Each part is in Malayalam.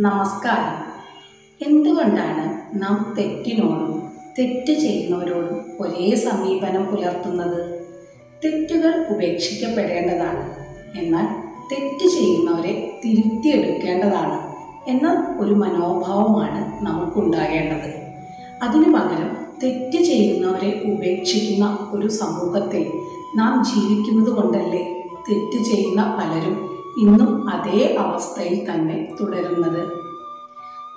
നമസ്കാരം. എന്തുകൊണ്ടാണ് നാം തെറ്റിനോടും തെറ്റ് ചെയ്യുന്നവരോടും ഒരേ സമീപനം പുലർത്തുന്നത്? തെറ്റുകൾ ഉപേക്ഷിക്കപ്പെടേണ്ടതാണ്. എന്നാൽ തെറ്റ് ചെയ്യുന്നവരെ തിരുത്തിയെടുക്കേണ്ടതാണ് എന്ന ഒരു മനോഭാവമാണ് നമുക്കുണ്ടാകേണ്ടത്. അതിനു പകരം തെറ്റ് ചെയ്യുന്നവരെ ഉപേക്ഷിക്കുന്ന ഒരു സമൂഹത്തിൽ നാം ജീവിക്കുന്നത് കൊണ്ടല്ലേ തെറ്റ് ചെയ്യുന്ന പലരും ഇന്നും അതേ അവസ്ഥയിൽ തന്നെ തുടരുന്നത്.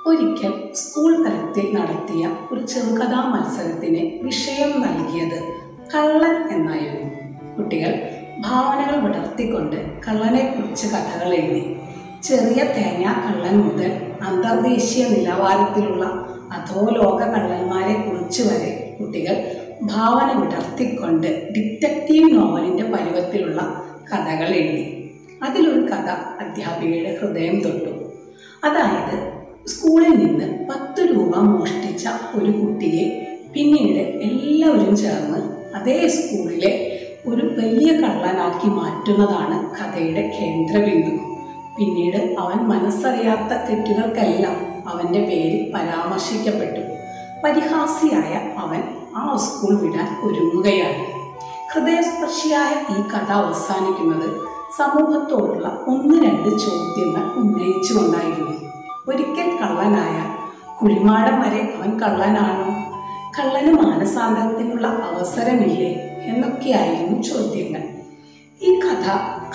ഒരിക്കൽ സ്കൂൾ തലത്തിൽ നടത്തിയ ഒരു ചെറുകഥാ മത്സരത്തിന് വിഷയം നൽകിയത് കള്ളൻ എന്നായിരുന്നു. കുട്ടികൾ ഭാവനകൾ വിടർത്തിക്കൊണ്ട് കള്ളനെക്കുറിച്ച് കഥകൾ എഴുതി. ചെറിയ തേങ്ങ കള്ളൻ മുതൽ അന്തർദേശീയ നിലവാരത്തിലുള്ള അധോലോക കള്ളന്മാരെ കുറിച്ച് വരെ കുട്ടികൾ ഭാവന വിടർത്തിക്കൊണ്ട് ഡിറ്റക്റ്റീവ് നോവലിന്റെ പരുവത്തിലുള്ള കഥകൾ എഴുതി. അതിലൊരു കഥ അധ്യാപികയുടെ ഹൃദയം തൊട്ടു. അതായത് സ്കൂളിൽ നിന്ന് പത്ത് രൂപ മോഷ്ടിച്ച ഒരു കുട്ടിയെ പിന്നീട് എല്ലാവരും ചേർന്ന് അതേ സ്കൂളിലെ ഒരു വലിയ കള്ളനാക്കി മാറ്റുന്നതാണ് കഥയുടെ കേന്ദ്രബിന്ദു. പിന്നീട് അവൻ മനസ്സറിയാത്ത തെറ്റുകൾക്കെല്ലാം അവന്റെ പേര് പരാമർശിക്കപ്പെട്ടു. പരിഹാസിയായ അവൻ ആ സ്കൂൾ വിടാൻ ഒരുങ്ങുകയാണ്. ഹൃദയസ്പർശിയായ ഈ കഥ അവസാനിക്കുന്നത് സമൂഹത്തോടുള്ള ഒന്ന് രണ്ട് ചോദ്യങ്ങൾ ഉന്നയിച്ചുകൊണ്ടായിരുന്നു. ഒരിക്കൽ കള്ളനായ കുഴിമാടം വരെ അവൻ കള്ളനാണോ? കള്ളന് മാനസാന്തരത്തിനുള്ള അവസരമില്ലേ എന്നൊക്കെയായിരുന്നു ചോദ്യങ്ങൾ. ഈ കഥ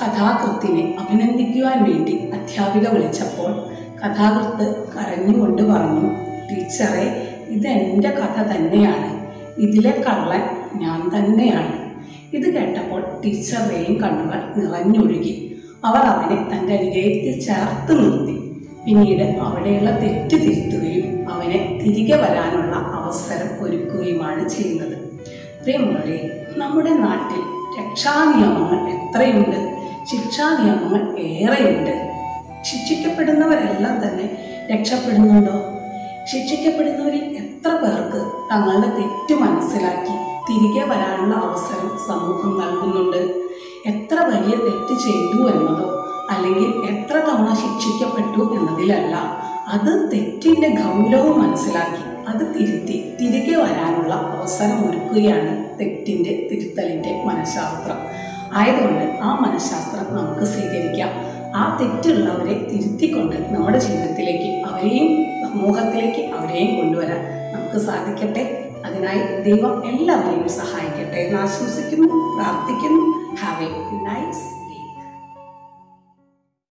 കഥാകൃത്തിനെ അഭിനന്ദിക്കുവാൻ വേണ്ടി അധ്യാപിക വിളിച്ചപ്പോൾ കഥാകൃത്ത് കരഞ്ഞുകൊണ്ട് പറഞ്ഞു ടീച്ചറെ ഇതെന്റെ കഥ തന്നെയാണ്. ഇതിലെ കള്ളൻ ഞാൻ തന്നെയാണ്. ഇത് കേട്ടപ്പോൾ ടീച്ചറുടെയും കണ്ണുകൾ നിറഞ്ഞൊഴുകി. അവർ അവനെ തന്റെ അരികേക്ക് ചേർത്ത് നിർത്തി. പിന്നീട് അവിടെയുള്ള തെറ്റ് തിരുത്തുകയും അവനെ തിരികെ വരാനുള്ള അവസരം ഒരുക്കുകയുമാണ് ചെയ്യുന്നത്. പ്രിയമുള്ളവരെ നമ്മുടെ നാട്ടിൽ രക്ഷാ രക്ഷാനിയമങ്ങൾ എത്രയുണ്ട്? ശിക്ഷാ നിയമങ്ങൾ ഏറെയുണ്ട്. ശിക്ഷിക്കപ്പെടുന്നവരെല്ലാം തന്നെ രക്ഷപ്പെടുന്നുണ്ടോ? ശിക്ഷിക്കപ്പെടുന്നവരിൽ എത്ര പേർക്ക് തങ്ങളുടെ തെറ്റ് മനസ്സിലാക്കി? തിരികെ വരാനുള്ള അവസരം സമൂഹം നൽകുന്നുണ്ട്. എത്ര വലിയ തെറ്റ് ചെയ്തു എന്നതോ അല്ലെങ്കിൽ എത്ര തവണ ശിക്ഷിക്കപ്പെട്ടു എന്നതിലല്ല അത് തെറ്റിന്റെ ഗൗരവം മനസ്സിലാക്കി അത് തിരുത്തി തിരികെ വരാനുള്ള അവസരം ഒരുക്കുകയാണ് തെറ്റിന്റെ തിരുത്തലിന്റെ മനഃശാസ്ത്രം. ആയതുകൊണ്ട് ആ മനഃശാസ്ത്രം നമുക്ക് സ്വീകരിക്കാം. ആ തെറ്റുള്ളവരെ തിരുത്തിക്കൊണ്ട് നമ്മുടെ ജീവിതത്തിലേക്ക് അവരെയും സമൂഹത്തിലേക്ക് അവരെയും കൊണ്ടുവരാൻ നമുക്ക് സാധിക്കട്ടെ? അതിനായി ദൈവം എല്ലാവരെയും സഹായിക്കട്ടെ എന്ന് ആശംസിക്കുന്നു പ്രാർത്ഥിക്കുന്നു. Have A nice